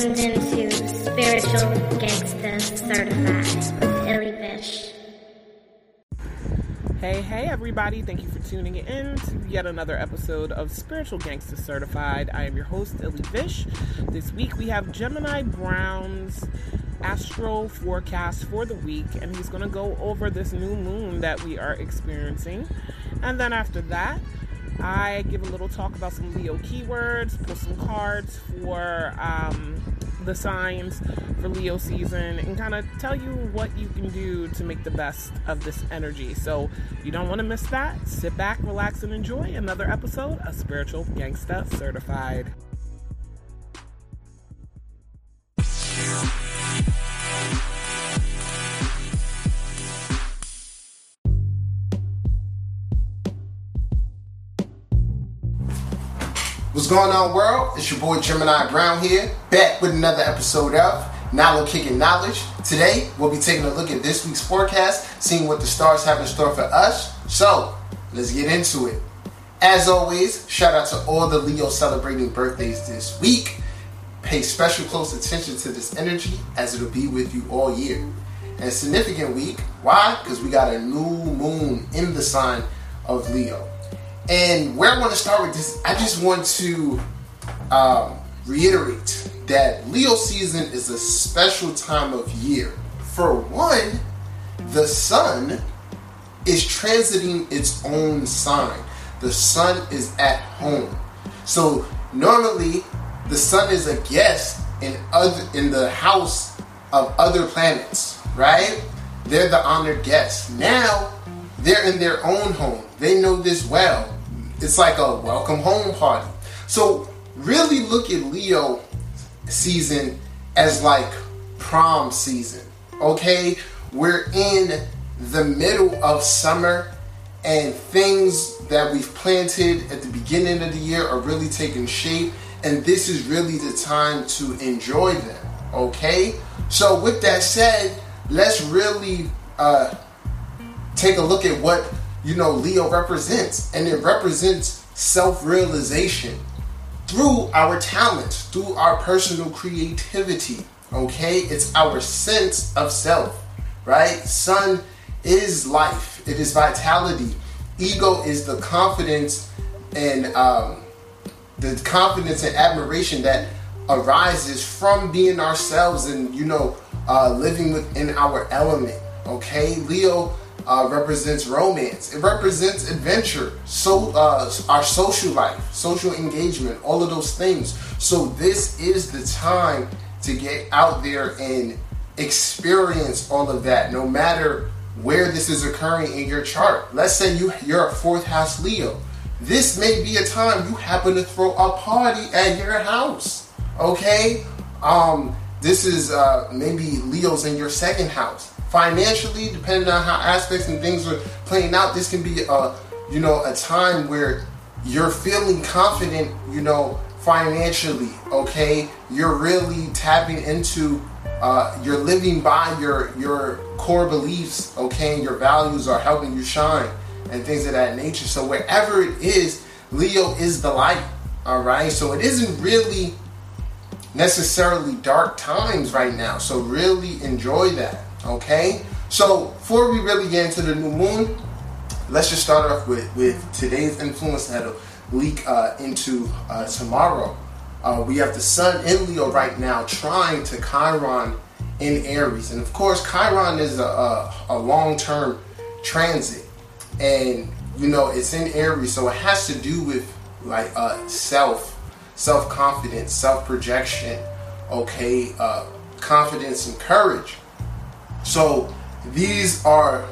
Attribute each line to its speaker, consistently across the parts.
Speaker 1: tuned into Spiritual Gangsta Certified with Illy Bish.
Speaker 2: Hey, hey, everybody. Thank you for tuning in to yet another episode of Spiritual Gangsta Certified. I am your host, Illy Vish. This week we have Gemini Brown's astro forecast for the week, and he's going to go over this new moon that we are experiencing. And then after that, I give a little talk about some Leo keywords, pull some cards for um, the signs for Leo season, and kind of tell you what you can do to make the best of this energy. So you don't want to miss that. Sit back, relax, and enjoy another episode of Spiritual Gangsta Certified.
Speaker 3: Going on, world? It's your boy Gemini Brown here, back with another episode of Nalo Kicking Knowledge. Today, we'll be taking a look at this week's forecast, seeing what the stars have in store for us. So, let's get into it. As always, shout out to all the Leo celebrating birthdays this week. Pay special close attention to this energy as it'll be with you all year. And significant week. Why? Because we got a new moon in the sign of Leo. And where I want to start with this, I just want to um, reiterate that Leo season is a special time of year. For one, the sun is transiting its own sign. The sun is at home. So normally the sun is a guest in other in the house of other planets, right? They're the honored guests. Now they're in their own home. They know this well. It's like a welcome home party. So really look at Leo season as like prom season. Okay? We're in the middle of summer and things that we've planted at the beginning of the year are really taking shape and this is really the time to enjoy them. Okay? So with that said, let's really uh, take a look at what you know Leo represents, and it represents self-realization through our talents, through our personal creativity. Okay, it's our sense of self, right? Sun is life. It is vitality. Ego is the confidence and um, the confidence and admiration that arises from being ourselves and you know uh, living within our element. Okay, Leo uh, represents romance. It represents adventure, so uh, our social life, social engagement, all of those things. So this is the time to get out there and experience all of that, no matter where this is occurring in your chart. Let's say you you're a fourth house Leo. This may be a time you happen to throw a party at your house. Okay, um, this is uh, maybe Leo's in your second house financially, depending on how aspects and things are playing out, this can be a you know a time where you're feeling confident, you know, financially. Okay, you're really tapping into. Uh, you're living by your your core beliefs, okay, and your values are helping you shine and things of that nature. So wherever it is, Leo is the light. All right, so it isn't really necessarily dark times right now. So really enjoy that. Okay? So before we really get into the new moon, let's just start off with, with today's influence that'll leak uh, into uh, tomorrow. Uh, we have the sun in Leo right now trying to Chiron in Aries. And of course, Chiron is a, a, a long term transit. And, you know, it's in Aries, so it has to do with like uh, self, self confidence, self projection, okay, uh, confidence and courage. So these are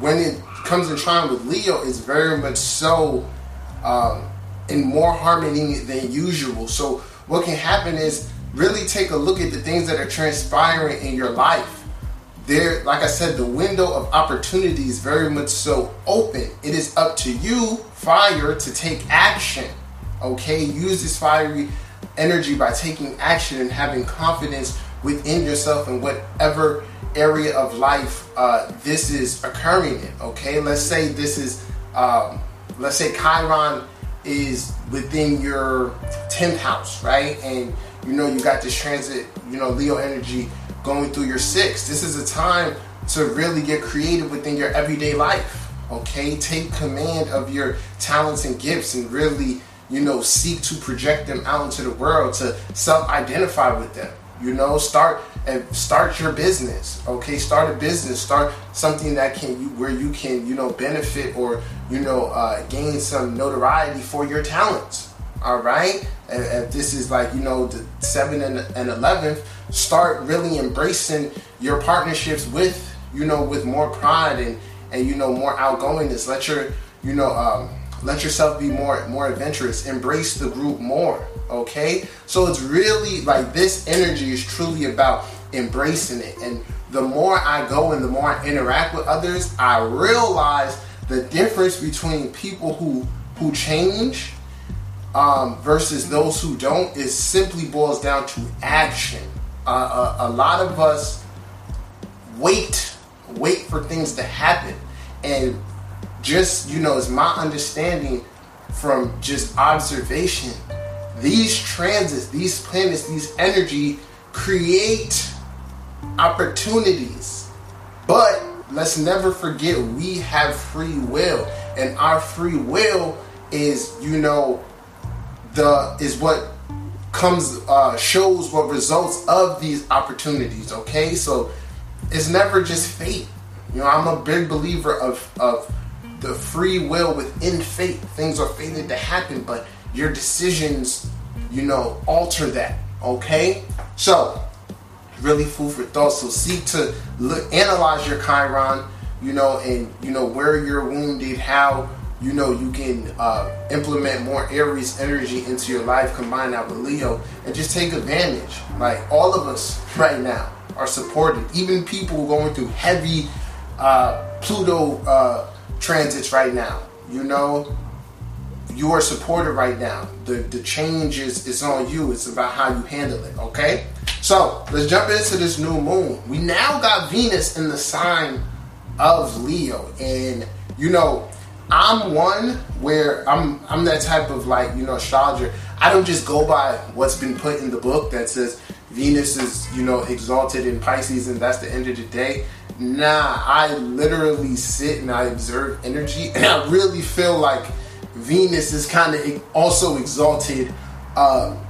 Speaker 3: when it comes in trine with Leo, it's very much so um, in more harmony than usual. So what can happen is really take a look at the things that are transpiring in your life. There, like I said, the window of opportunity is very much so open. It is up to you, fire, to take action. Okay, use this fiery energy by taking action and having confidence within yourself and whatever area of life uh, this is occurring in. Okay, let's say this is, um, let's say Chiron is within your 10th house, right? And you know, you got this transit, you know, Leo energy going through your six. This is a time to really get creative within your everyday life. Okay, take command of your talents and gifts and really, you know, seek to project them out into the world to self-identify with them. You know, start and start your business. Okay, start a business. Start something that can you where you can you know benefit or you know uh, gain some notoriety for your talents. All right, and this is like you know the seven and, and eleventh, start really embracing your partnerships with you know with more pride and and you know more outgoingness. Let your you know um, let yourself be more more adventurous. Embrace the group more. Okay, so it's really like this energy is truly about embracing it. And the more I go and the more I interact with others, I realize the difference between people who who change um, versus those who don't is simply boils down to action. Uh, a, a lot of us wait, wait for things to happen, and just you know, it's my understanding from just observation. These transits, these planets, these energy create opportunities. But let's never forget we have free will. And our free will is, you know, the is what comes uh, shows what results of these opportunities. Okay, so it's never just fate. You know, I'm a big believer of of the free will within fate. Things are fated to happen, but your decisions, you know, alter that. Okay, so really food for thought. So seek to look, analyze your Chiron, you know, and you know where you're wounded, how you know you can uh, implement more Aries energy into your life, combine that with Leo, and just take advantage. Like all of us right now are supported. Even people going through heavy uh, Pluto uh, transits right now. You know, you are supported right now. The the change is, is on you. It's about how you handle it. Okay. So let's jump into this new moon. We now got Venus in the sign of Leo, and you know, I'm one where I'm I'm that type of like you know astrologer. I don't just go by what's been put in the book that says Venus is you know exalted in Pisces and that's the end of the day. Nah, I literally sit and I observe energy, and I really feel like Venus is kind of also exalted. Um,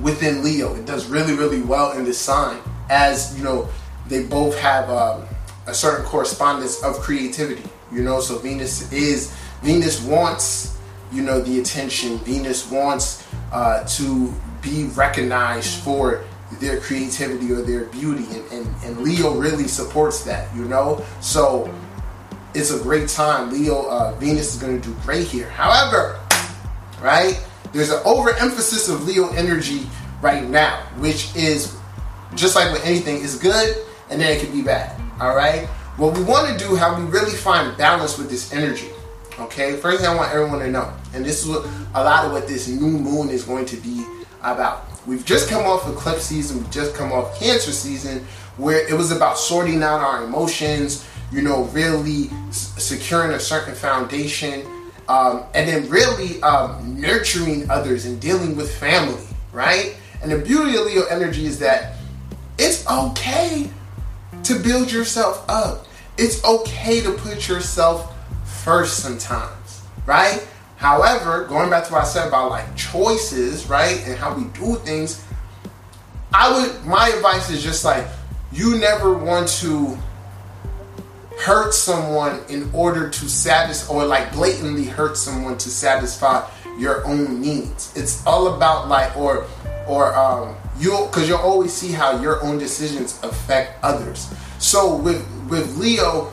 Speaker 3: within Leo. It does really, really well in this sign, as you know, they both have um, a certain correspondence of creativity. You know, so Venus is Venus wants you know the attention. Venus wants uh, to be recognized for their creativity or their beauty, and, and, and Leo really supports that. You know, so it's a great time. Leo, uh, Venus is going to do great here. However, right there's an overemphasis of Leo energy right now, which is just like with anything, is good and then it can be bad. All right. What we want to do, how we really find balance with this energy. Okay. First thing I want everyone to know, and this is what a lot of what this new moon is going to be about. We've just come off eclipse season. We've just come off Cancer season, where it was about sorting out our emotions. You know, really securing a certain foundation um, and then really um, nurturing others and dealing with family, right? And the beauty of Leo energy is that it's okay to build yourself up. It's okay to put yourself first sometimes, right? However, going back to what I said about like choices, right, and how we do things, I would my advice is just like you never want to hurt someone in order to satisfy or like blatantly hurt someone to satisfy your own needs. It's all about like or or um you'll because you'll always see how your own decisions affect others. So with with leo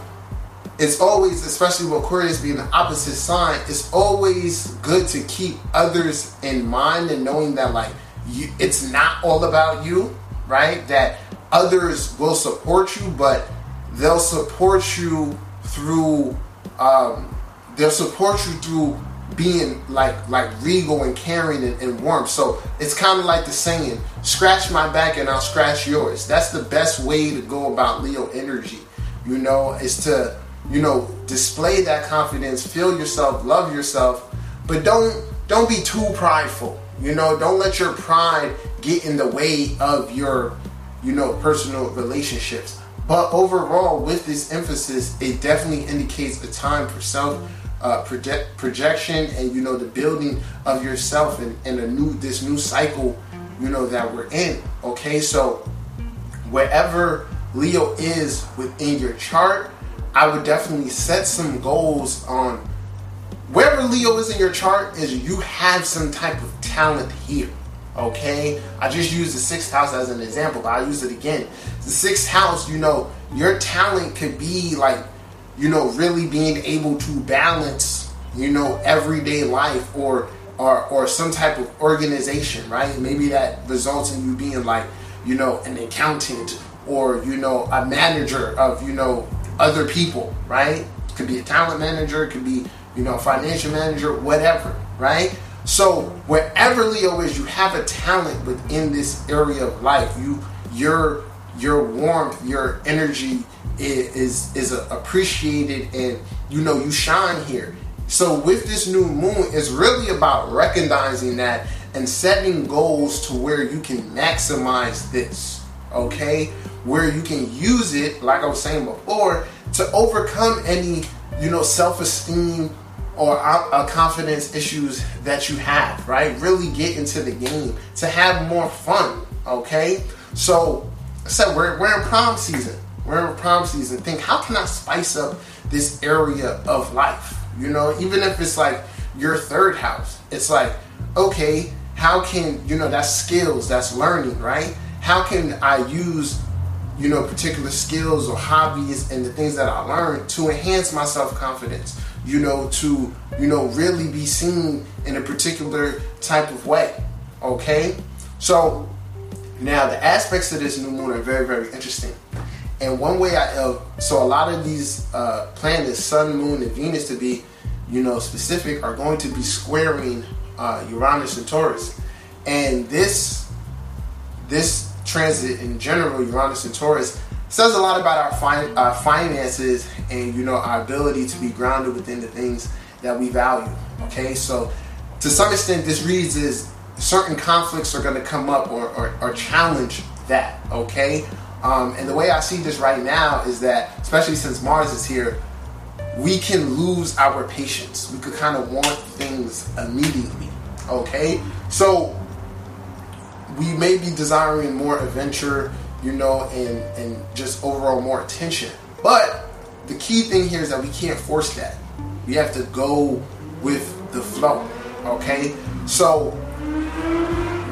Speaker 3: it's always especially with aquarius being the opposite sign it's always good to keep others in mind and knowing that like you, it's not all about you right that others will support you but they'll support you through um, they'll support you through being like like regal and caring and, and warm. So it's kind of like the saying, "Scratch my back and I'll scratch yours." That's the best way to go about Leo energy. You know, is to you know display that confidence, feel yourself, love yourself, but don't don't be too prideful. You know, don't let your pride get in the way of your, you know, personal relationships. But overall, with this emphasis, it definitely indicates a time for self uh, project, projection and you know the building of yourself and, and a new this new cycle, you know that we're in. Okay, so wherever Leo is within your chart, I would definitely set some goals on wherever Leo is in your chart is you have some type of talent here. Okay, I just used the sixth house as an example, but I'll use it again. The sixth house, you know, your talent could be like, you know, really being able to balance, you know, everyday life or or or some type of organization, right? Maybe that results in you being like, you know, an accountant or you know, a manager of you know other people, right? Could be a talent manager, could be you know, financial manager, whatever, right? So wherever Leo is, you have a talent within this area of life. You your your warmth, your energy is is, appreciated, and you know you shine here. So with this new moon, it's really about recognizing that and setting goals to where you can maximize this. Okay, where you can use it, like I was saying before, to overcome any you know self-esteem or uh, confidence issues that you have, right? Really get into the game to have more fun, okay? So, I said we're, we're in prom season. We're in prom season. Think, how can I spice up this area of life? You know, even if it's like your third house, it's like, okay, how can, you know, that's skills, that's learning, right? How can I use, you know, particular skills or hobbies and the things that I learned to enhance my self confidence? you know, to, you know, really be seen in a particular type of way. Okay? So now the aspects of this new moon are very, very interesting. And one way I, uh, so a lot of these uh, planets, Sun, Moon, and Venus to be, you know, specific, are going to be squaring uh, Uranus and Taurus. And this, this transit in general, Uranus and Taurus, says a lot about our, our finances and you know our ability to be grounded within the things that we value. Okay, so to some extent, this reads as certain conflicts are going to come up or, or, or challenge that. Okay, um, and the way I see this right now is that, especially since Mars is here, we can lose our patience. We could kind of want things immediately. Okay, so we may be desiring more adventure you know, and and just overall more attention. But the key thing here is that we can't force that. We have to go with the flow. Okay, so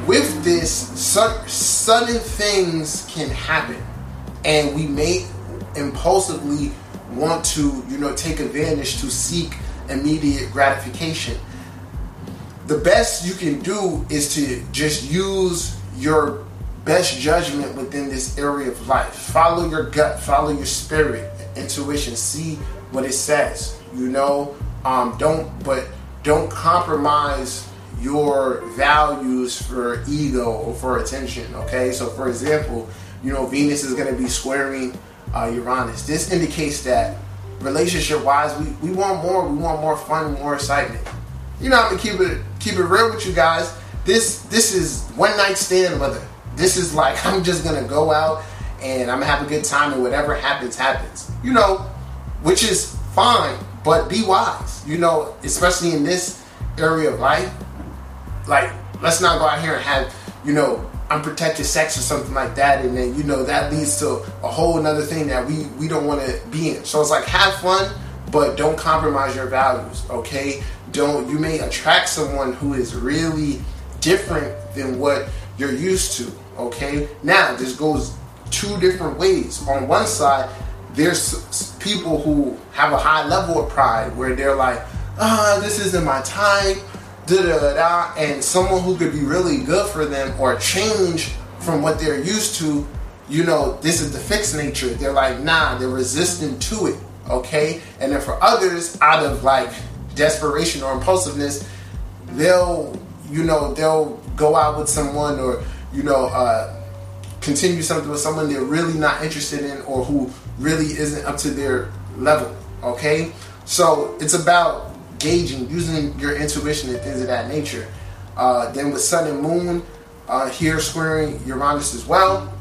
Speaker 3: with this, sudden things can happen, and we may impulsively want to, you know, take advantage to seek immediate gratification. The best you can do is to just use your best judgment within this area of life. Follow your gut, follow your spirit, intuition. See what it says. You know, um, don't but don't compromise your values for ego or for attention. Okay, so for example, you know Venus is going to be squaring uh, Uranus. This indicates that relationship-wise, we, we want more. We want more fun, more excitement. You know, I'm gonna keep it keep it real with you guys. This this is one night stand weather. This is like I'm just gonna go out and I'm gonna have a good time and whatever happens, happens. You know, which is fine, but be wise. You know, especially in this area of life. Like, let's not go out here and have, you know, unprotected sex or something like that, and then you know that leads to a whole another thing that we we don't want to be in. So it's like have fun, but don't compromise your values. Okay, don't you may attract someone who is really different than what you're used to. Okay, now this goes two different ways. On one side, there's people who have a high level of pride where they're like, ah, this isn't my type, da da da, and someone who could be really good for them or change from what they're used to, you know, this is the fixed nature. They're like, nah, they're resistant to it, okay? And then for others, out of like desperation or impulsiveness, they'll, you know, they'll go out with someone or you know, uh, continue something with someone they're really not interested in or who really isn't up to their level. Okay? So it's about gauging, using your intuition and things of that nature. Uh, then with Sun and Moon uh, here squaring Uranus as well,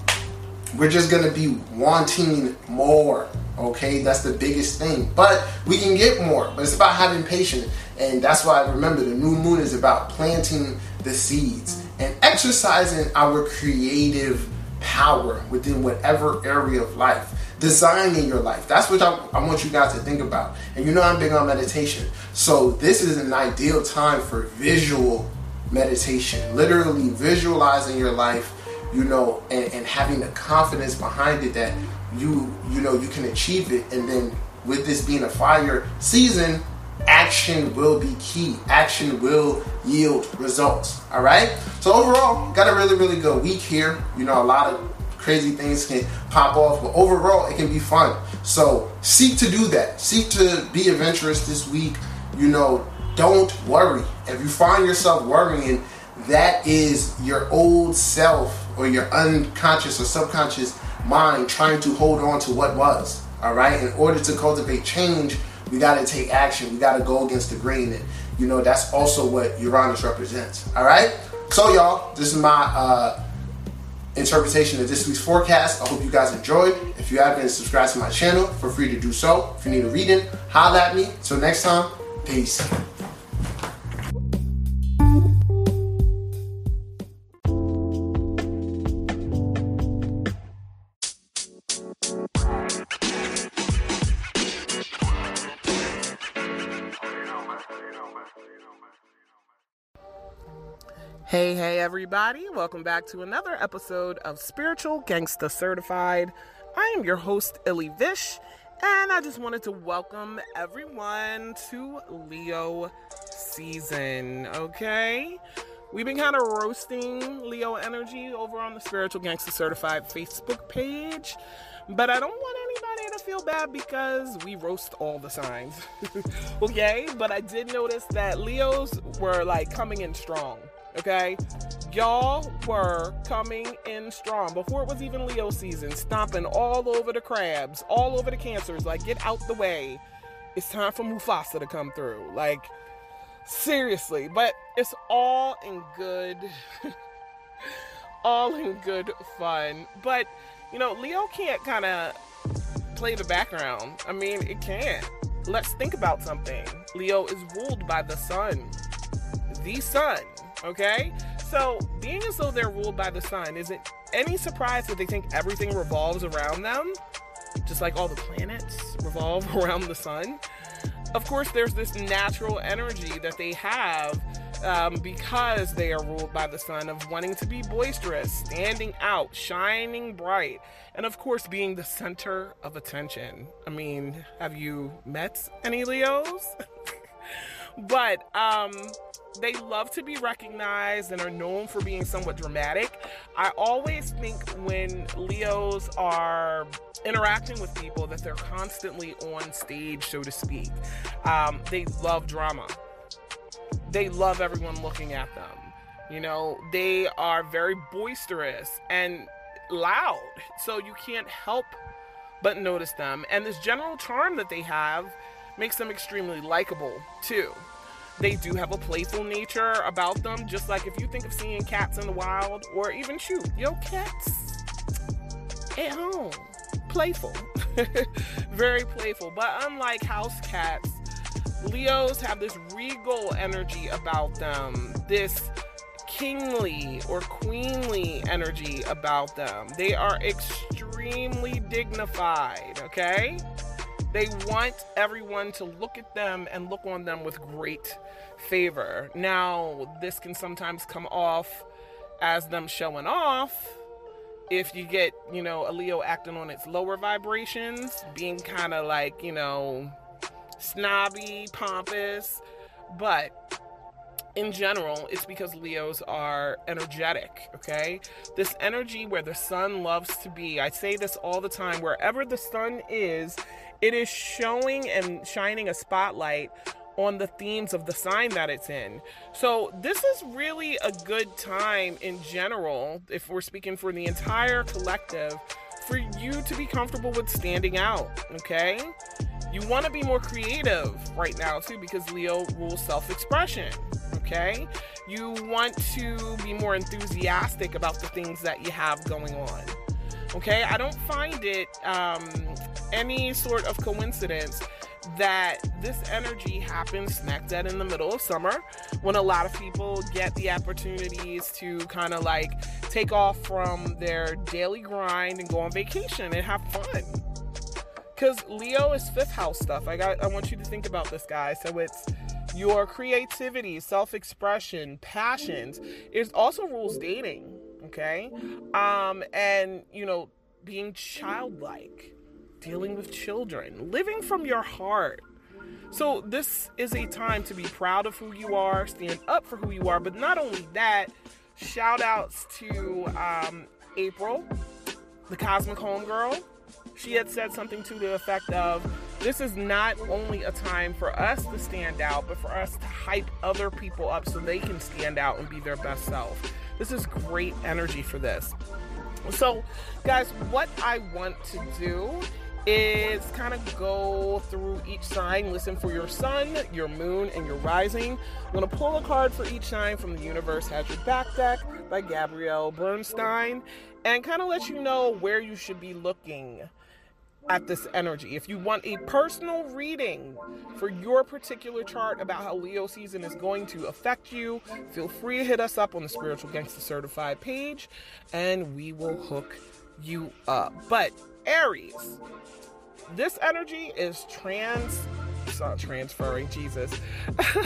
Speaker 3: we're just to be wanting more. Okay, that's the biggest thing. But we can get more. But it's about having patience. And that's why I remember the new moon is about planting the seeds and exercising our creative power within whatever area of life designing your life. That's what I, I, want you guys to think about. And you know I'm big on meditation. So this is an ideal time for visual meditation. Literally visualizing your life, you know, and, and having the confidence behind it that you you know you can achieve it. And then with this being a fire season, action will be key. Action will yield results. All right. So overall, got a really really good week here. You know, a lot of crazy things can pop off, but overall, it can be fun. So seek to do that. Seek to be adventurous this week. You know, don't worry. If you find yourself worrying, that is your old self or your unconscious or subconscious mind trying to hold on to what was. All right. In order to cultivate change, we got to take action. We got to go against the grain. And, you know, that's also what Uranus represents. All right. So, y'all, this is my uh, interpretation of this week's forecast. I hope you guys enjoyed. If you haven't subscribed to my channel, feel free to do so. If you need a reading, holla at me. Till next time, peace.
Speaker 2: Hey, hey, everybody. Welcome back to another episode of Spiritual Gangsta Certified. I am your host, Illy Vish, and I just wanted to welcome everyone to Leo season, okay? We've been kind of roasting Leo energy over on the Spiritual Gangsta Certified Facebook page, but I don't want anybody to feel bad because we roast all the signs. okay, but I did notice that Leos were like coming in strong Okay, y'all were coming in strong before it was even Leo season, stomping all over the crabs, all over the cancers. Like, get out the way. It's time for Mufasa to come through. Like, seriously, but it's all in good, all in good fun. But, you know, Leo can't kind of play the background. I mean, it can't. Let's think about something. Leo is ruled by the sun. The sun Okay? So, being as though they're ruled by the sun, is it any surprise that they think everything revolves around them? Just like all the planets revolve around the sun? Of course, there's this natural energy that they have um, because they are ruled by the sun of wanting to be boisterous, standing out, shining bright, and of course, being the center of attention. I mean, have you met any Leos? but, um, they love to be recognized and are known for being somewhat dramatic. I always think when Leos are interacting with people that they're constantly on stage, so to speak. Um, they love drama. They love everyone looking at them. You know, they are very boisterous and loud, so you can't help but notice them. And this general charm that they have makes them extremely likable, too they do have a playful nature about them. Just like if you think of seeing cats in the wild, or even shoot, your cats at home, playful, very playful. But unlike house cats, Leos have this regal energy about them, this kingly or queenly energy about them. They are extremely dignified, okay? They want everyone to look at them and look on them with great favor. Now, this can sometimes come off as them showing off if you get, you know, a Leo acting on its lower vibrations, being kind of like, you know, snobby, pompous. But in general, it's because Leos are energetic, okay? This energy where the sun loves to be. I say this all the time wherever the sun is, it is showing and shining a spotlight on the themes of the sign that it's in. So, this is really a good time in general, if we're speaking for the entire collective, for you to be comfortable with standing out, okay? You want to be more creative right now, too, because Leo rules self expression. Okay? You want to be more enthusiastic about the things that you have going on. Okay? I don't find it um, any sort of coincidence that this energy happens smack dead in the middle of summer when a lot of people get the opportunities to kind of like take off from their daily grind and go on vacation and have fun. Because Leo is fifth house stuff. I got I want you to think about this, guys. So it's your creativity, self-expression, passions. It also rules dating, okay? Um, and you know, being childlike dealing with children, living from your heart. So, this is a time to be proud of who you are, stand up for who you are, but not only that, shout outs to um, April, the Cosmic Homegirl. She had said something to the effect of this is not only a time for us to stand out, but for us to hype other people up so they can stand out and be their best self. This is great energy for this. So, guys, what I want to do is kind of go through each sign, listen for your sun, your moon, and your rising. I'm going to pull a card for each sign from the Universe Has Your Back deck by Gabrielle Bernstein and kind of let you know where you should be looking at this energy. If you want a personal reading for your particular chart about how Leo season is going to affect you, feel free to hit us up on the Spiritual Gangsta Certified page and we will hook you up. But Aries, this energy is trans it's not transferring jesus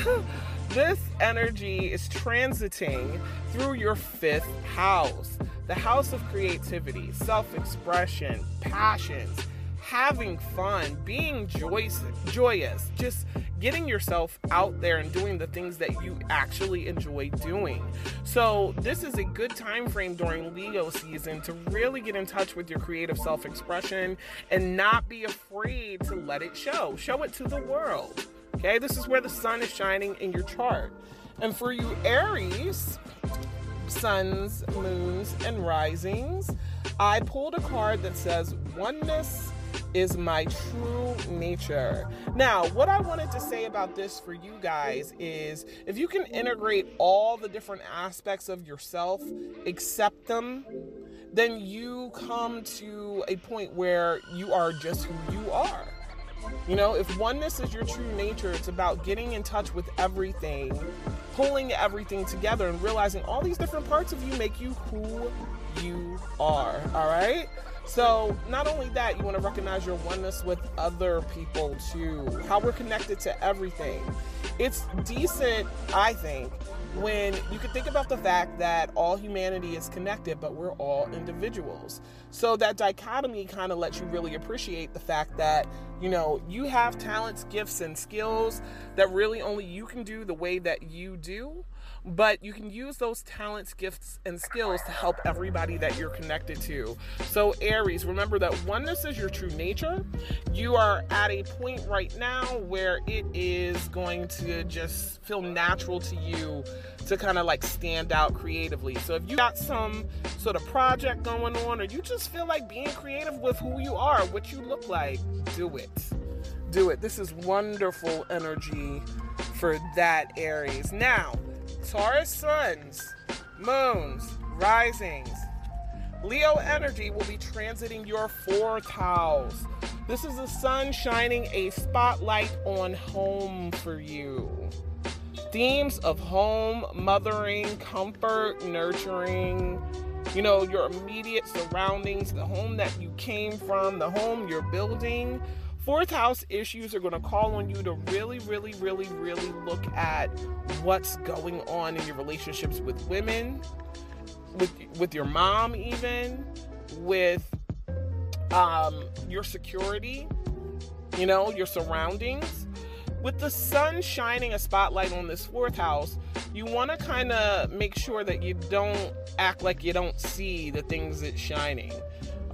Speaker 2: this energy is transiting through your fifth house the house of creativity self-expression passions having fun, being joyous, joyous, just getting yourself out there and doing the things that you actually enjoy doing. So, this is a good time frame during Leo season to really get in touch with your creative self-expression and not be afraid to let it show. Show it to the world. Okay? This is where the sun is shining in your chart. And for you Aries, suns, moons, and risings, I pulled a card that says oneness is my true nature. Now, what I wanted to say about this for you guys is if you can integrate all the different aspects of yourself, accept them, then you come to a point where you are just who you are. You know, if oneness is your true nature, it's about getting in touch with everything, pulling everything together, and realizing all these different parts of you make you who you are. All right? So, not only that, you want to recognize your oneness with other people too, how we're connected to everything. It's decent, I think, when you can think about the fact that all humanity is connected, but we're all individuals. So, that dichotomy kind of lets you really appreciate the fact that, you know, you have talents, gifts, and skills that really only you can do the way that you do but you can use those talents, gifts, and skills to help everybody that you're connected to. So, Aries, remember that oneness is your true nature. You are at a point right now where it is going to just feel natural to you to kind of like stand out creatively. So, if you got some sort of project going on, or you just feel like being creative with who you are, what you look like, do it. Do it. This is wonderful energy for that Aries. Now, Taurus suns, moons, risings. Leo energy will be transiting your fourth house. This is the sun shining a spotlight on home for you. Themes of home, mothering, comfort, nurturing, you know, your immediate surroundings, the home that you came from, the home you're building. Fourth house issues are going to call on you to really, really, really, really look at what's going on in your relationships with women, with with your mom, even with um, your security, you know, your surroundings. With the sun shining a spotlight on this fourth house, you want to kind of make sure that you don't act like you don't see the things that's shining.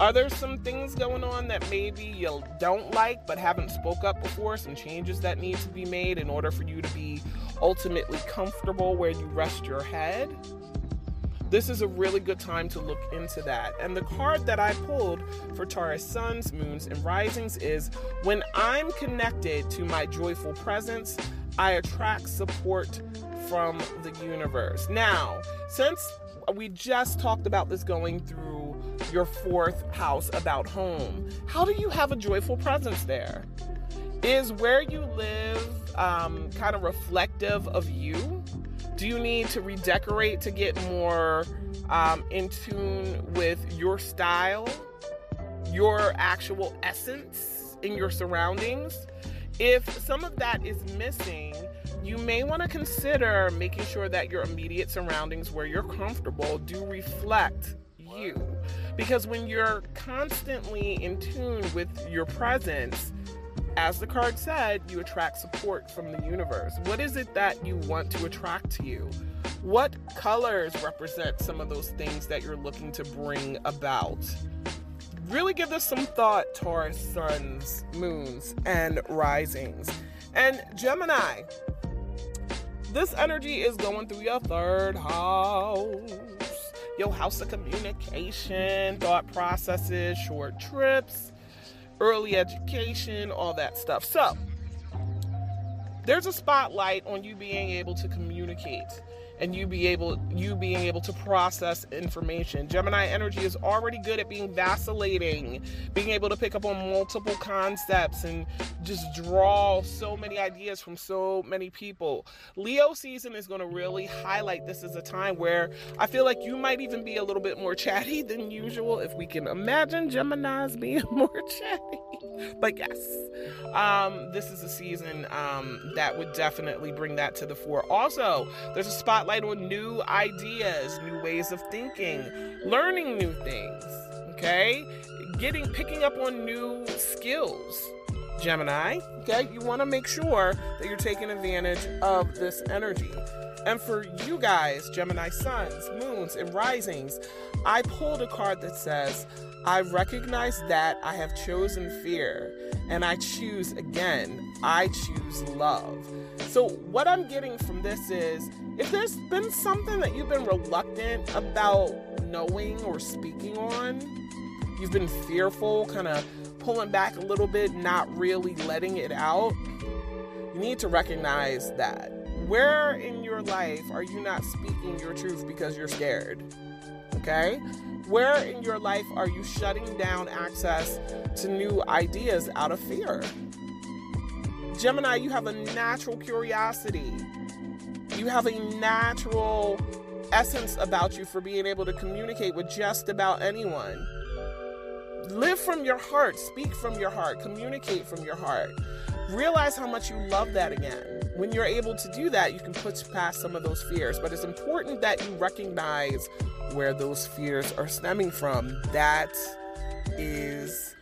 Speaker 2: Are there some things going on that maybe you don't like but haven't spoke up before? Some changes that need to be made in order for you to be ultimately comfortable where you rest your head? this is a really good time to look into that. And the card that I pulled for Taurus suns, moons, and risings is when I'm connected to my joyful presence, I attract support from the universe. Now, since we just talked about this going through your fourth house about home, how do you have a joyful presence there? Is where you live um, kind of reflective of you? Do you need to redecorate to get more um, in tune with your style, your actual essence in your surroundings? If some of that is missing, you may want to consider making sure that your immediate surroundings where you're comfortable do reflect you. Because when you're constantly in tune with your presence, as the card said, you attract support from the universe. What is it that you want to attract to you? What colors represent some of those things that you're looking to bring about? Really give this some thought, Taurus, suns, moons, and risings. And Gemini, this energy is going through your third house, your house of communication, thought processes, short trips early education, all that stuff. So, there's a spotlight on you being able to communicate and you be able you being able to process information. Gemini energy is already good at being vacillating, being able to pick up on multiple concepts and just draw so many ideas from so many people. Leo season is going to really highlight this as a time where I feel like you might even be a little bit more chatty than usual if we can imagine Geminis being more chatty. But yes, um, this is a season um, that would definitely bring that to the fore. Also, there's a spotlight on new ideas, new ways of thinking, learning new things, okay? Getting, picking up on new skills. Gemini, okay? You want to make sure that you're taking advantage of this energy. And for you guys, Gemini suns, moons, and risings, I pulled a card that says, I recognize that I have chosen fear and I choose again. I choose love. So, what I'm getting from this is if there's been something that you've been reluctant about knowing or speaking on, you've been fearful, kind of pulling back a little bit, not really letting it out, you need to recognize that. Where in your life are you not speaking your truth because you're scared? Okay? Where in your life are you shutting down access to new ideas out of fear? Gemini, you have a natural curiosity. You have a natural essence about you for being able to communicate with just about anyone. Live from your heart, speak from your heart, communicate from your heart. Realize how much you love that again. When you're able to do that, you can put past some of those fears. But it's important that you recognize where those fears are stemming from. That is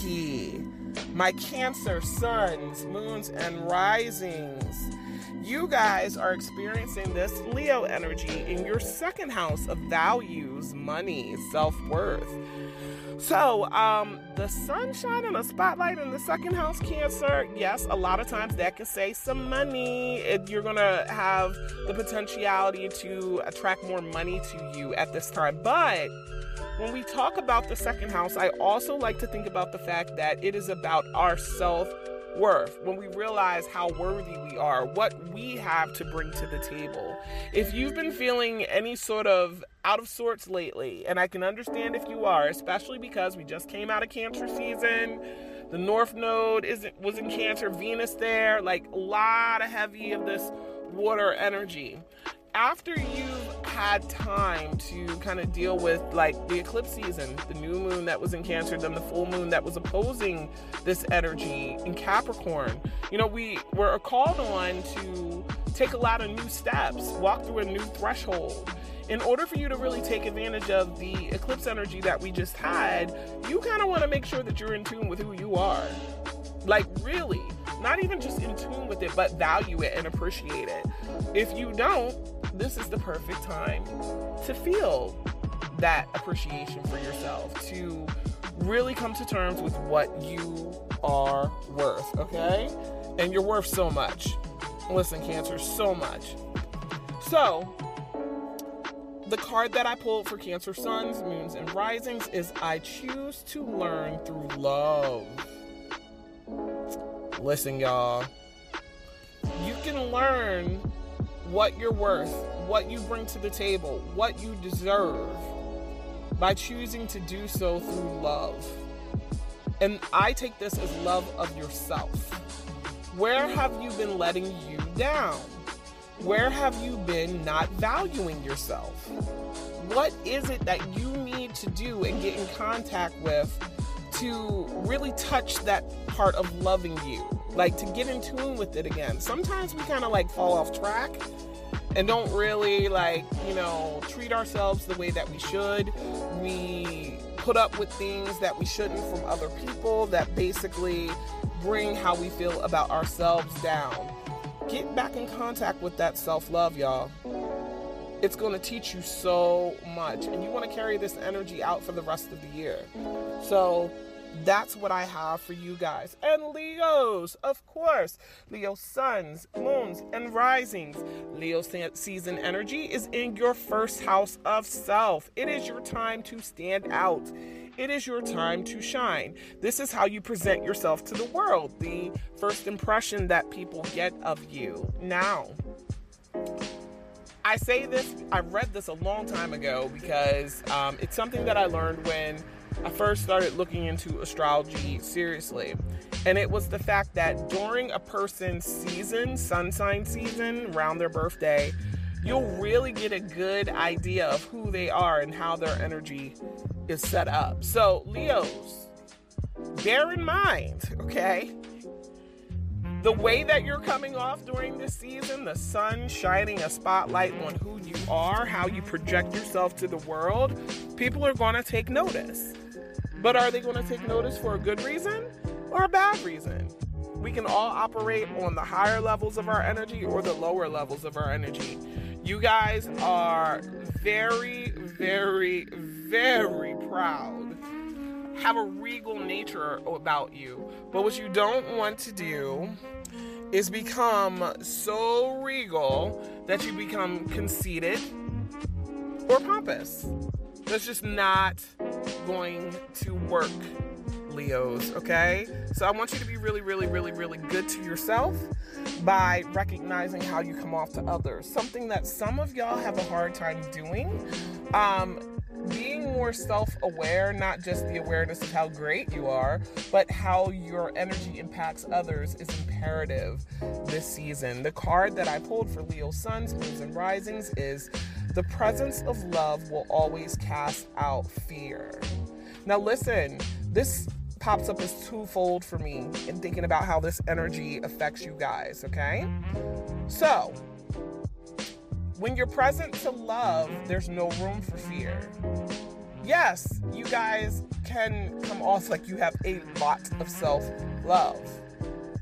Speaker 2: key. My Cancer, suns, moons, and risings. You guys are experiencing this Leo energy in your second house of values, money, self worth. So, um, the sunshine and the spotlight in the second house, Cancer, yes, a lot of times that can say some money. It, you're gonna have the potentiality to attract more money to you at this time. But when we talk about the second house, I also like to think about the fact that it is about our self worth, when we realize how worthy we are, what we have to bring to the table. If you've been feeling any sort of out of sorts lately, and I can understand if you are, especially because we just came out of Cancer season. The North Node is was in Cancer, Venus there, like a lot of heavy of this water energy after you've had time to kind of deal with like the eclipse season, the new moon that was in Cancer, then the full moon that was opposing this energy in Capricorn, you know, we were called on to take a lot of new steps, walk through a new threshold. In order for you to really take advantage of the eclipse energy that we just had, you kind of want to make sure that you're in tune with who you are. Like, really, not even just in tune with it, but value it and appreciate it. If you don't, this is the perfect time to feel that appreciation for yourself, to really come to terms with what you are worth, okay? And you're worth so much. Listen, Cancer, so much. So, the card that I pulled for Cancer Suns, Moons, and Risings is I choose to learn through love. Listen, y'all. You can learn what you're worth, what you bring to the table, what you deserve by choosing to do so through love. And I take this as love of yourself. Where have you been letting you down? Where have you been not valuing yourself? What is it that you need to do and get in contact with to really touch that part of loving you? Like to get in tune with it again. Sometimes we kind of like fall off track and don't really like, you know, treat ourselves the way that we should. We put up with things that we shouldn't from other people that basically bring how we feel about ourselves down. Get back in contact with that self love, y'all. It's going to teach you so much, and you want to carry this energy out for the rest of the year. So, that's what I have for you guys. And Leos, of course. Leo suns, moons, and risings. Leo season energy is in your first house of self. It is your time to stand out. It is your time to shine. This is how you present yourself to the world, the first impression that people get of you. Now, I say this, I read this a long time ago because um, it's something that I learned when I first started looking into astrology seriously. And it was the fact that during a person's season, sun sign season, around their birthday, you'll really get a good idea of who they are and how their energy is set up. So, Leos, bear in mind, okay? The way that you're coming off during this season, the sun shining a spotlight on who you are, how you project yourself to the world, people are going to take notice. But are they going to take notice for a good reason or a bad reason? We can all operate on the higher levels of our energy or the lower levels of our energy. You guys are very, very, very proud. Have a regal nature about you. But what you don't want to do is become so regal that you become conceited or pompous. That's just not going to work, Leos, okay? So I want you to be really, really, really, really good to yourself by recognizing how you come off to others. Something that some of y'all have a hard time doing. Um, being more self aware, not just the awareness of how great you are, but how your energy impacts others, is imperative this season. The card that I pulled for Leo Suns, Moons, and Risings is the presence of love will always cast out fear. Now, listen, this pops up as twofold for me in thinking about how this energy affects you guys, okay? So, when you're present to love, there's no room for fear. Yes, you guys can come off like you have a lot of self love.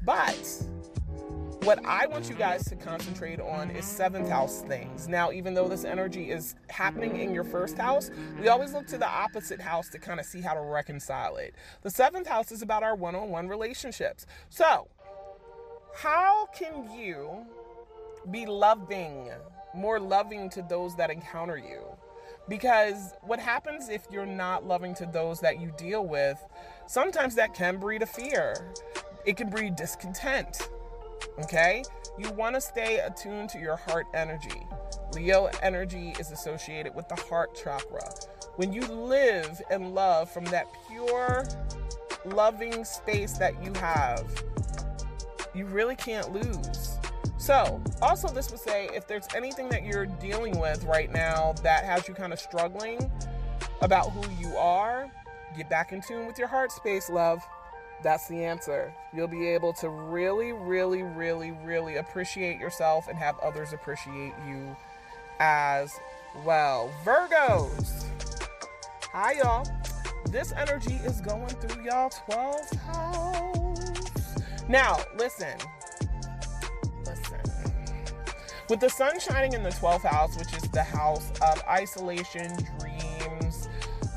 Speaker 2: But what I want you guys to concentrate on is seventh house things. Now, even though this energy is happening in your first house, we always look to the opposite house to kind of see how to reconcile it. The seventh house is about our one on one relationships. So, how can you be loving, more loving to those that encounter you? Because what happens if you're not loving to those that you deal with, sometimes that can breed a fear. It can breed discontent. Okay? You want to stay attuned to your heart energy. Leo energy is associated with the heart chakra. When you live and love from that pure, loving space that you have, you really can't lose. So, also, this would say if there's anything that you're dealing with right now that has you kind of struggling about who you are, get back in tune with your heart space, love. That's the answer. You'll be able to really, really, really, really appreciate yourself and have others appreciate you as well. Virgos. Hi, y'all. This energy is going through y'all 12th house. Now, listen. Listen. With the sun shining in the 12th house, which is the house of isolation, dreams,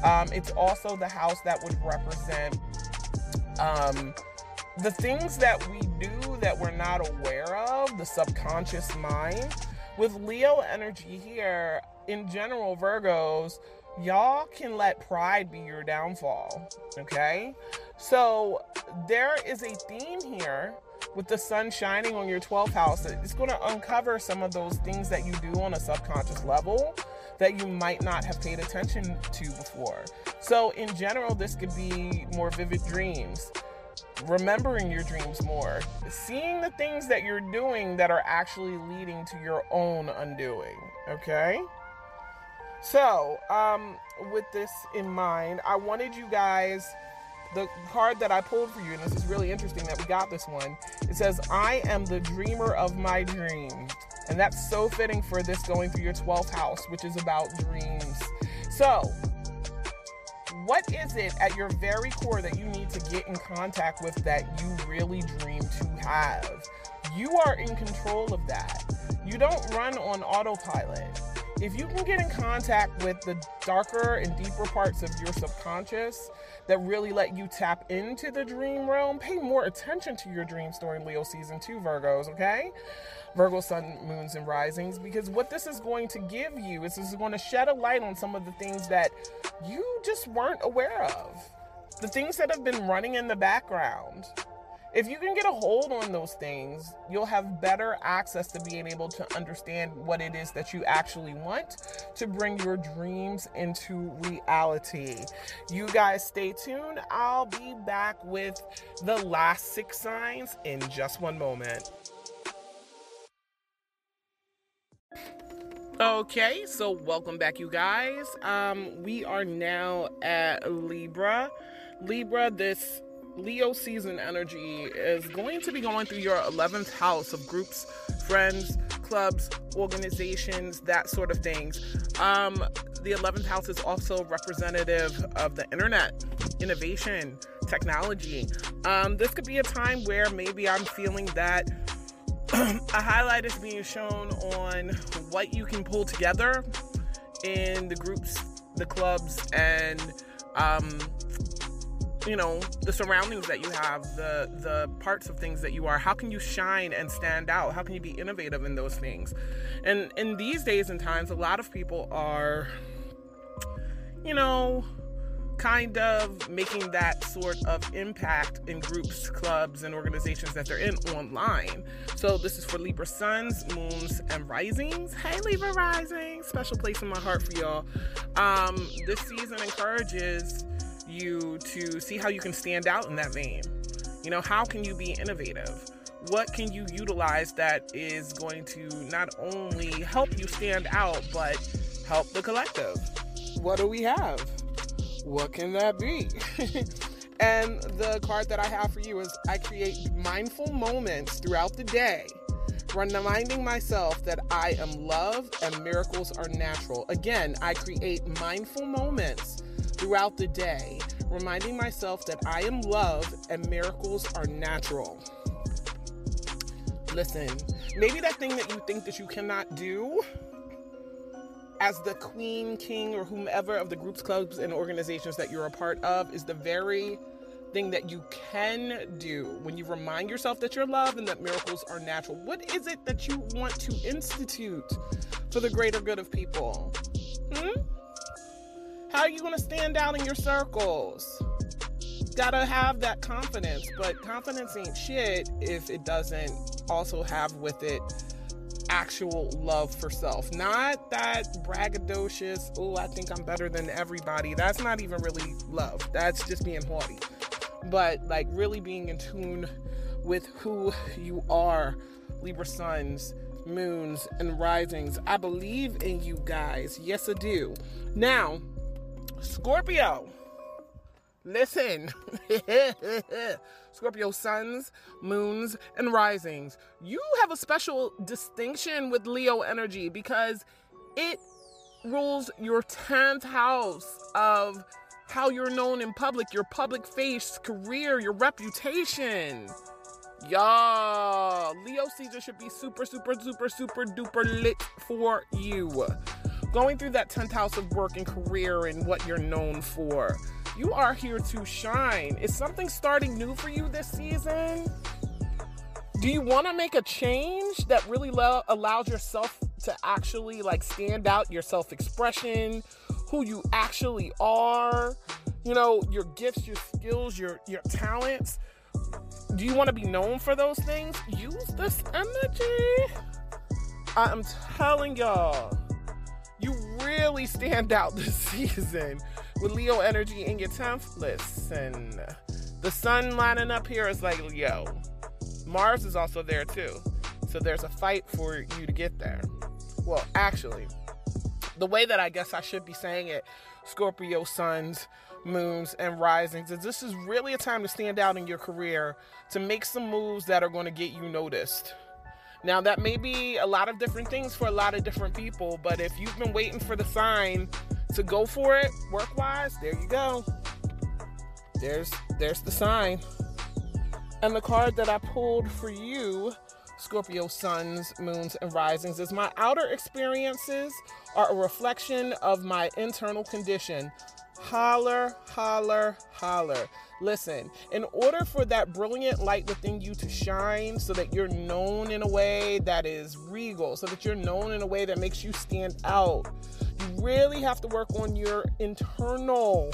Speaker 2: um, it's also the house that would represent um, the things that we do that we're not aware of, the subconscious mind. with Leo energy here, in general, Virgos, y'all can let pride be your downfall. Okay? So there is a theme here with the sun shining on your 12th house. It's going to uncover some of those things that you do on a subconscious level that you might not have paid attention to before. So, in general, this could be more vivid dreams remembering your dreams more, seeing the things that you're doing that are actually leading to your own undoing. Okay? So, um, with this in mind, I wanted you guys the card that I pulled for you, and this is really interesting that we got this one. It says, I am the dreamer of my dreams. And that's so fitting for this going through your 12th house, which is about dreams. So, what is it at your very core that you need to get in contact with that you really dream to have? You are in control of that. You don't run on autopilot. If you can get in contact with the darker and deeper parts of your subconscious that really let you tap into the dream realm, pay more attention to your dreams during Leo season 2 Virgos, okay? Virgo sun, moons, and risings, because what this is going to give you is this is going to shed a light on some of the things that you just weren't aware of. The things that have been running in the background. If you can get a hold on those things, you'll have better access to being able to understand what it is that you actually want to bring your dreams into reality. You guys stay tuned. I'll be back with the last six signs in just one moment. Okay, so welcome back, you guys. Um, we are now at Libra. Libra, this Leo season energy is going to be going through your 11th house of groups, friends, clubs, organizations, that sort of things. Um, the 11th house is also representative of the internet, innovation, technology. Um, this could be a time where maybe I'm feeling that a highlight is being shown on what you can pull together in the groups, the clubs, and um, you know the surroundings that you have, the the parts of things that you are. How can you shine and stand out? How can you be innovative in those things? And in these days and times, a lot of people are, you know kind of making that sort of impact in groups, clubs, and organizations that they're in online. So this is for Libra suns, moons, and risings. Hey, Libra rising, special place in my heart for y'all. Um, this season encourages you to see how you can stand out in that vein. You know, how can you be innovative? What can you utilize that is going to not only help you stand out, but help the collective? What do we have? What can that be? and the card that I have for you is I create mindful moments throughout the day, reminding myself that I am love and miracles are natural. Again, I create mindful moments throughout the day, reminding myself that I am love and miracles are natural. Listen, maybe that thing that you think that you cannot do as the queen, king, or whomever of the groups, clubs, and organizations that you're a part of is the very thing that you can do when you remind yourself that you're loved and that miracles are natural. What is it that you want to institute for the greater good of people? Hmm? How are you going to stand out in your circles? Gotta have that confidence, but confidence ain't shit if it doesn't also have with it actual love for self. Not that braggadocious, oh, I think I'm better than everybody. That's not even really love. That's just being haughty. But like really being in tune with who you are, Libra suns, moons, and risings. I believe in you guys. Yes, I do. Now, Scorpio. Listen, Scorpio suns, moons, and risings. You have a special distinction with Leo energy because it rules your 10th house of how you're known in public, your public face, career, your reputation. Y'all, Leo season should be super, super, super, super duper lit for you. Going through that 10th house of work and career and what you're known for. You are here to shine. Is something starting new for you this season? Do you want to make a change that really lo- allows yourself to actually like stand out your self-expression, who you actually are, you know, your gifts, your skills, your your talents. Do you want to be known for those things? Use this energy. I am telling y'all, you really stand out this season with Leo energy in your 10th. Listen, the sun lining up here is like, yo, Mars is also there too. So there's a fight for you to get there. Well, actually, the way that I guess I should be saying it, Scorpio suns, moons, and risings, is this is really a time to stand out in your career to make some moves that are going to get you noticed. Now, that may be a lot of different things for a lot of different people, but if you've been waiting for the sign to go for it work wise, there you go. There's there's the sign. And the card that I pulled for you, Scorpio suns, moons, and risings, is my outer experiences are a reflection of my internal condition. Holler, holler, holler. Listen, in order for that brilliant light within you to shine so that you're known in a way that is regal, so that you're known in a way that makes you stand out, you really have to work on your internal.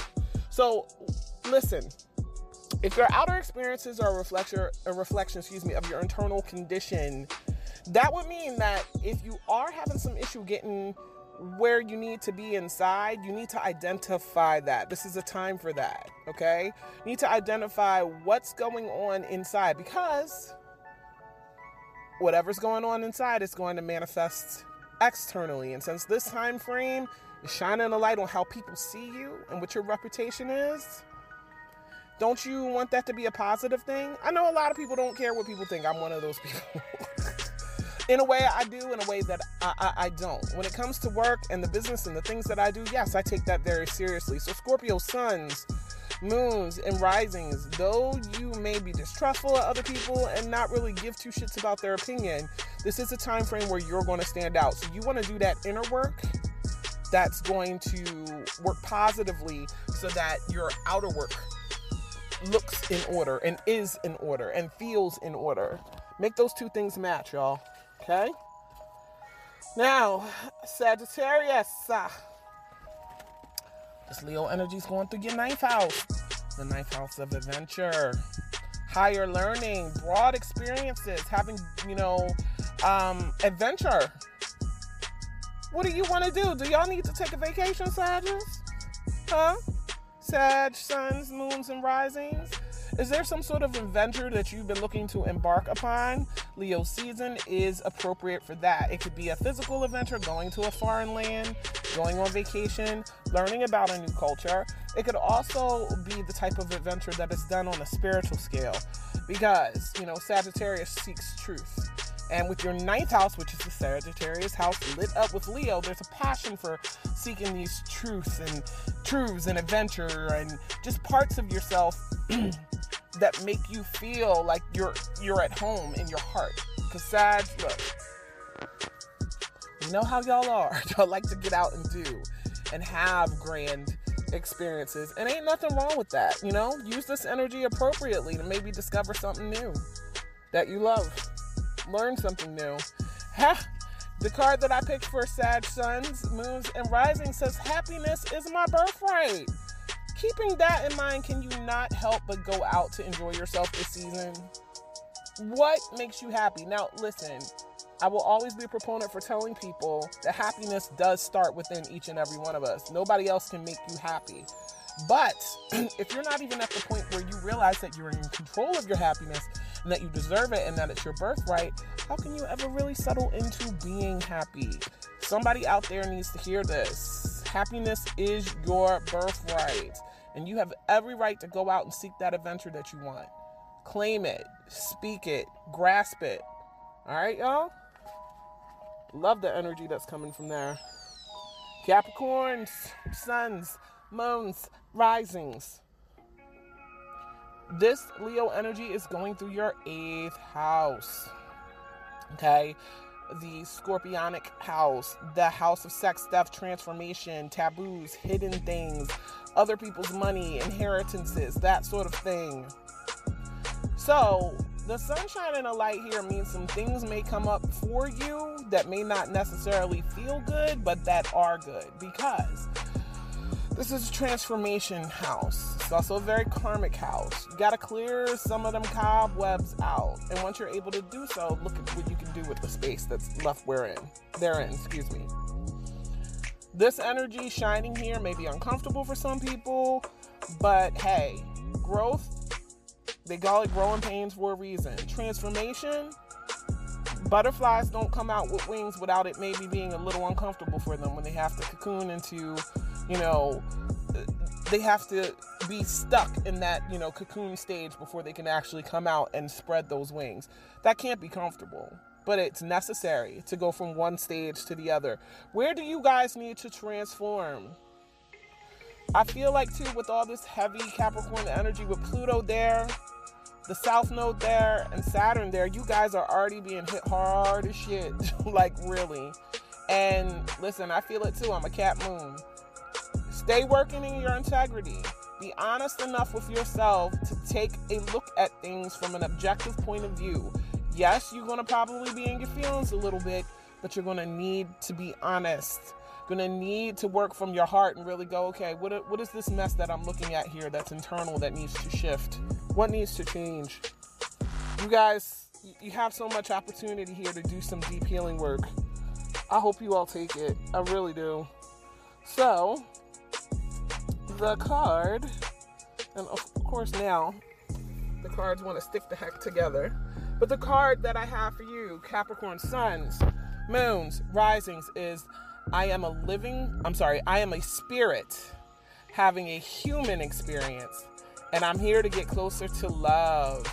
Speaker 2: So, listen, if your outer experiences are a reflection, a reflection, excuse me, of your internal condition, that would mean that if you are having some issue getting where you need to be inside, you need to identify that. This is a time for that, okay? You need to identify what's going on inside because whatever's going on inside is going to manifest externally. And since this time frame is shining a light on how people see you and what your reputation is, don't you want that to be a positive thing? I know a lot of people don't care what people think. I'm one of those people. in a way I do, in a way that I, I, I, don't. When it comes to work and the business and the things that I do, yes, I take that very seriously. So, Scorpio suns, moons, and risings, though you may be distrustful of other people and not really give two shits about their opinion, this is a time frame where you're going to stand out. So, you want to do that inner work that's going to work positively so that your outer work looks in order and is in order and feels in order. Make those two things match, y'all. Okay? Now, Sagittarius. Ah. This Leo energy is going through your ninth house. The ninth house of adventure, higher learning, broad experiences, having, you know, um, adventure. What do you want to do? Do y'all need to take a vacation, Sagittarius? Huh? Sag, suns, moons, and risings? Is there some sort of adventure that you've been looking to embark upon? Leo season is appropriate for that. It could be a physical adventure, going to a foreign land, going on vacation, learning about a new culture. It could also be the type of adventure that is done on a spiritual scale because, you know, Sagittarius seeks truth. And with your ninth house, which is the Sagittarius house lit up with Leo, there's a passion for seeking these truths and truths and adventure and just parts of yourself that make you feel like you're you're at home in your heart. Cause Sag, look, you know how y'all are. Y'all like to get out and do and have grand experiences. And ain't nothing wrong with that, you know? Use this energy appropriately to maybe discover something new that you love. Learn something new. Ha! The card that I picked for Sag Suns, Moons, and Rising says happiness is my birthright keeping that in mind, can you not help but go out to enjoy yourself this season? What makes you happy? Now, listen, I will always be a proponent for telling people that happiness does start within each and every one of us. Nobody else can make you happy. But if you're not even at the point where you realize that you're in control of your happiness and that you deserve it and that it's your birthright, how can you ever really settle into being happy? Somebody out there needs to hear this. Happiness is your birthright. And you have every right to go out and seek that adventure that you want. Claim it, speak it, grasp it. All right, y'all? Love the energy that's coming from there. Capricorns, suns, moons, risings. This Leo energy is going through your eighth house. Okay? The scorpionic house, the house of sex, death, transformation, taboos, hidden things, other people's money, inheritances, that sort of thing. So, the sunshine and the light here means some things may come up for you that may not necessarily feel good, but that are good because this is a transformation house. It's also a very karmic house. You got to clear some of them cobwebs out. And once you're able to do so, look at what you can do with the space that's left we're in. They're in, excuse me. This energy shining here may be uncomfortable for some people, but hey, growth they call it growing pains for a reason. Transformation, butterflies don't come out with wings without it maybe being a little uncomfortable for them when they have to cocoon into, you know, they have to be stuck in that, you know, cocoon stage before they can actually come out and spread those wings. That can't be comfortable, but it's necessary to go from one stage to the other. Where do you guys need to transform? I feel like too with all this heavy Capricorn energy with Pluto there, the South Node there, and Saturn there, you guys are already being hit hard as shit. like really. And listen, I feel it too. I'm a Cap moon. Stay working in your integrity. Be honest enough with yourself to take a look at things from an objective point of view. Yes, you're going to probably be in your feelings a little bit, but you're going to need to be honest gonna need to work from your heart and really go, okay, what, what is this mess that I'm looking at here that's internal that needs to shift? What needs to change? You guys, you have so much opportunity here to do some deep healing work. I hope you all take it. I really do. So, the card, and of course now, the cards want to stick the heck together. But the card that I have for you, Capricorn Suns, Moons, Risings, is I am a living, I'm sorry, I am a spirit having a human experience. And I'm here to get closer to love.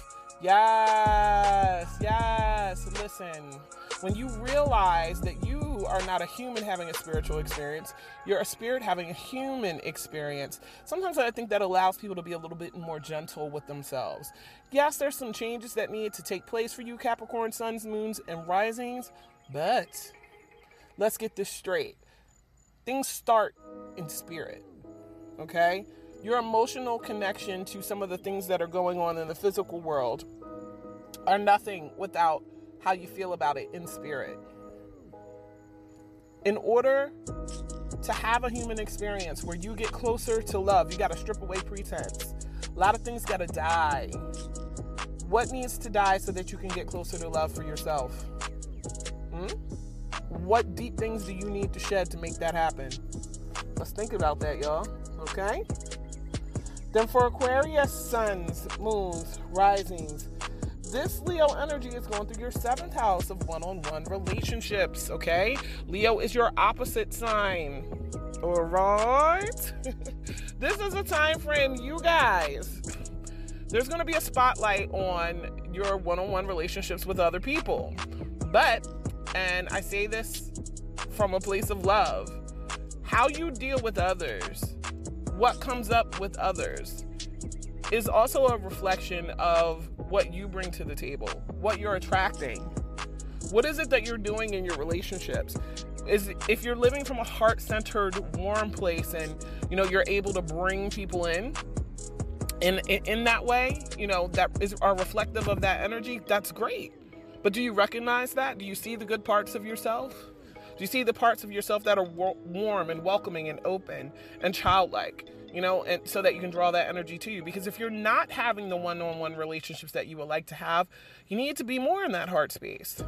Speaker 2: Yes, yes. Listen, when you realize that you are not a human having a spiritual experience, you're a spirit having a human experience. Sometimes I think that allows people to be a little bit more gentle with themselves. Yes, there's some changes that need to take place for you, Capricorn, suns, moons, and risings, but let's get this straight. Things start in spirit, okay? Your emotional connection to some of the things that are going on in the physical world are nothing without how you feel about it in spirit. In order to have a human experience where you get closer to love, you got to strip away pretense. A lot of things got to die. What needs to die so that you can get closer to love for yourself? Hmm? What deep things do you need to shed to make that happen? Let's think about that, y'all. Okay? Then for Aquarius, suns, moons, risings, this Leo energy is going through your seventh house of one on one relationships, okay? Leo is your opposite sign. All right? this is a time frame, you guys. There's going to be a spotlight on your one on one relationships with other people. But and I say this from a place of love. How you deal with others, what comes up with others, is also a reflection of what you bring to the table, what you're attracting. What is it that you're doing in your relationships? Is if you're living from a heart-centered, warm place, and you know you're able to bring people in, in in that way, you know that is are reflective of that energy. That's great. But do you recognize that? Do you see the good parts of yourself? Do you see the parts of yourself that are warm and welcoming and open and childlike? You know, and so that you can draw that energy to you. Because if you're not having the one on one relationships that you would like to have, you need to be more in that heart space.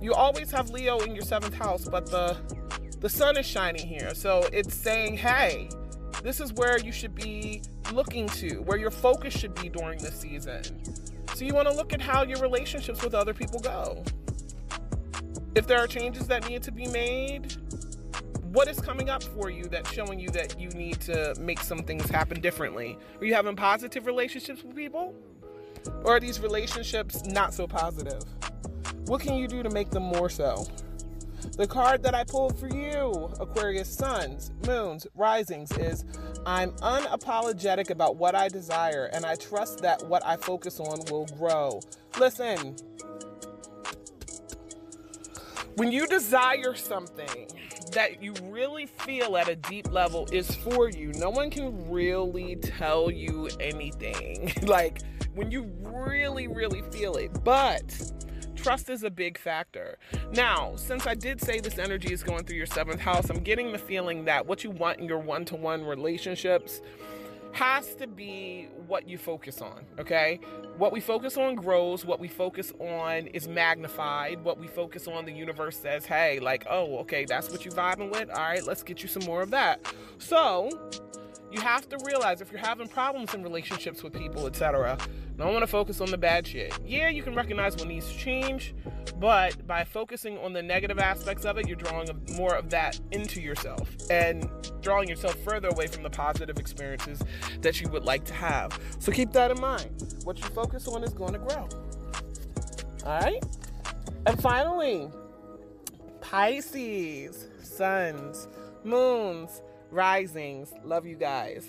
Speaker 2: You always have Leo in your seventh house, but the the sun is shining here. So it's saying, hey, this is where you should be looking to, where your focus should be during this season. So you want to look at how your relationships with other people go. If there are changes that need to be made, what is coming up for you that's showing you that you need to make some things happen differently? Are you having positive relationships with people? Or are these relationships not so positive? What can you do to make them more so? The card that I pulled for you, Aquarius suns, moons, risings, is I'm unapologetic about what I desire, and I trust that what I focus on will grow. Listen, when you desire something that you really feel at a deep level is for you, no one can really tell you anything. like, when you really, really feel it. But trust is a big factor. Now, since I did say this energy is going through your seventh house, I'm getting the feeling that what you want in your one to one relationships has to be what you focus on, okay? What we focus on grows, what we focus on is magnified, what we focus on, the universe says, hey, like, oh, okay, that's what you vibing with. All right, let's get you some more of that. So, you have to realize if you're having problems in relationships with people, etc., don't want to focus on the bad shit. Yeah, you can recognize when to change, but by focusing on the negative aspects of it, you're drawing more of that into yourself and drawing yourself further away from the positive experiences that you would like to have. So keep that in mind. What you focus on is going to grow. All right? And finally, Pisces, suns, moons, risings. Love you guys.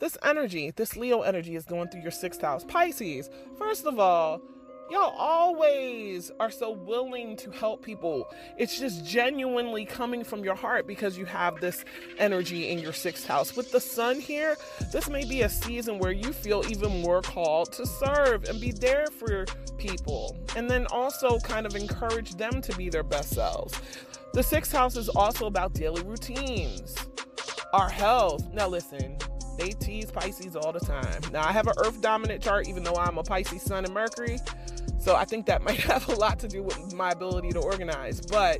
Speaker 2: This energy, this Leo energy is going through your sixth house. Pisces, first of all, y'all always are so willing to help people. It's just genuinely coming from your heart because you have this energy in your sixth house. With the sun here, this may be a season where you feel even more called to serve and be there for people. And then also kind of encourage them to be their best selves. The sixth house is also about daily routines, our health. Now, listen, they tease Pisces all the time. Now, I have an Earth dominant chart, even though I'm a Pisces Sun and Mercury. So I think that might have a lot to do with my ability to organize. But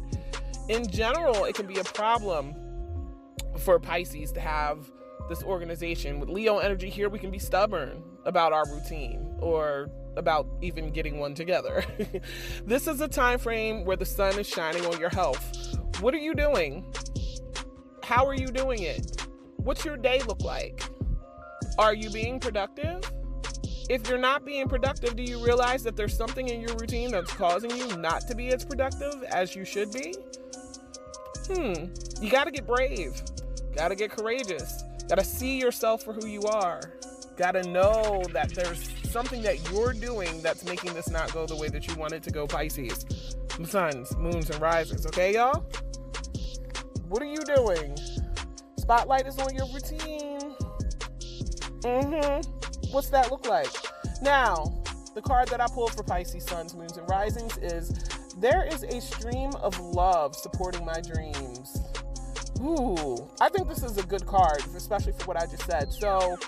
Speaker 2: in general, it can be a problem for Pisces to have this organization. With Leo energy here, we can be stubborn about our routine or about even getting one together. this is a time frame where the sun is shining on your health. What are you doing? How are you doing it? What's your day look like? Are you being productive? If you're not being productive, do you realize that there's something in your routine that's causing you not to be as productive as you should be? Hmm, you gotta get brave, gotta get courageous, gotta see yourself for who you are, gotta know that there's something that you're doing that's making this not go the way that you want it to go, Pisces. Suns, moons, and risers, okay, y'all? What are you doing? Spotlight is on your routine. Mm-hmm. What's that look like? Now, the card that I pulled for Pisces, Suns, Moons, and Risings is there is a stream of love supporting my dreams. Ooh, I think this is a good card, especially for what I just said. So,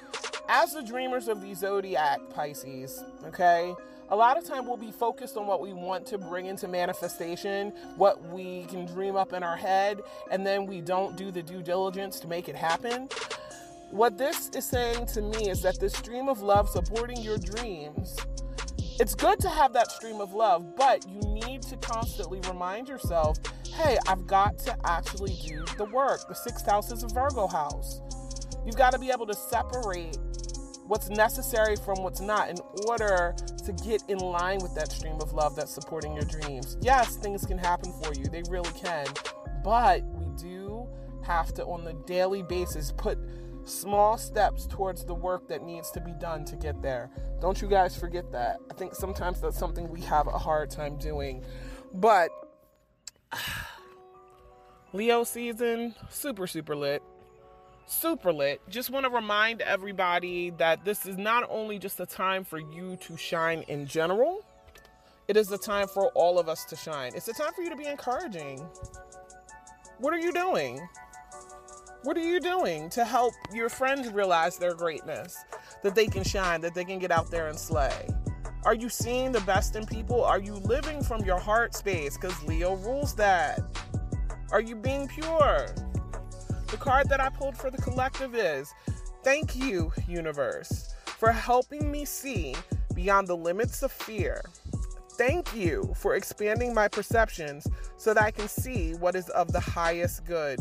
Speaker 2: as the dreamers of the zodiac, Pisces, okay, a lot of time we'll be focused on what we want to bring into manifestation, what we can dream up in our head, and then we don't do the due diligence to make it happen. What this is saying to me is that this stream of love supporting your dreams, it's good to have that stream of love, but you need to constantly remind yourself hey, I've got to actually do the work. The sixth house is a Virgo house. You've got to be able to separate what's necessary from what's not in order to get in line with that stream of love that's supporting your dreams. Yes, things can happen for you, they really can, but we do have to, on the daily basis, put small steps towards the work that needs to be done to get there. Don't you guys forget that. I think sometimes that's something we have a hard time doing. But Leo season, super, super lit super lit. Just want to remind everybody that this is not only just a time for you to shine in general, it is a time for all of us to shine. It's a time for you to be encouraging. What are you doing? What are you doing to help your friends realize their greatness, that they can shine, that they can get out there and slay? Are you seeing the best in people? Are you living from your heart space? Because Leo rules that. Are you being pure? The card that I pulled for the collective is Thank you, universe, for helping me see beyond the limits of fear. Thank you for expanding my perceptions so that I can see what is of the highest good.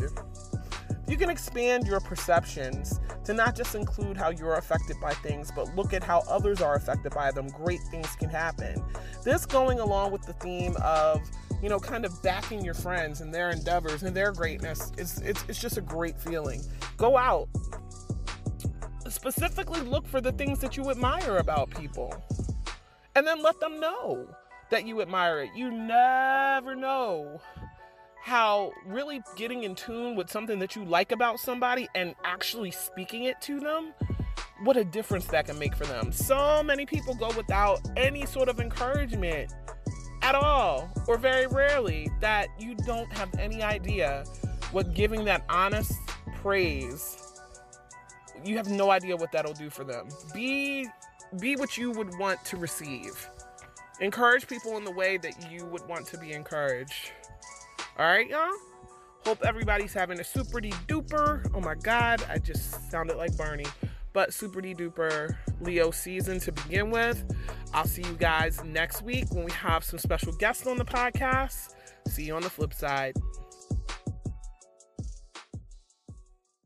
Speaker 2: You can expand your perceptions to not just include how you're affected by things, but look at how others are affected by them. Great things can happen. This going along with the theme of you know, kind of backing your friends and their endeavors and their greatness. It's, it's, it's just a great feeling. Go out. Specifically, look for the things that you admire about people. And then let them know that you admire it. You never know how really getting in tune with something that you like about somebody and actually speaking it to them what a difference that can make for them. So many people go without any sort of encouragement at all, or very rarely, that you don't have any idea what giving that honest praise you have no idea what that'll do for them. Be be what you would want to receive. Encourage people in the way that you would want to be encouraged. All right, y'all? Hope everybody's having a super duper. Oh my god, I just sounded like Barney. But super duper Leo season to begin with. I'll see you guys next week when we have some special guests on the podcast. See you on the flip side.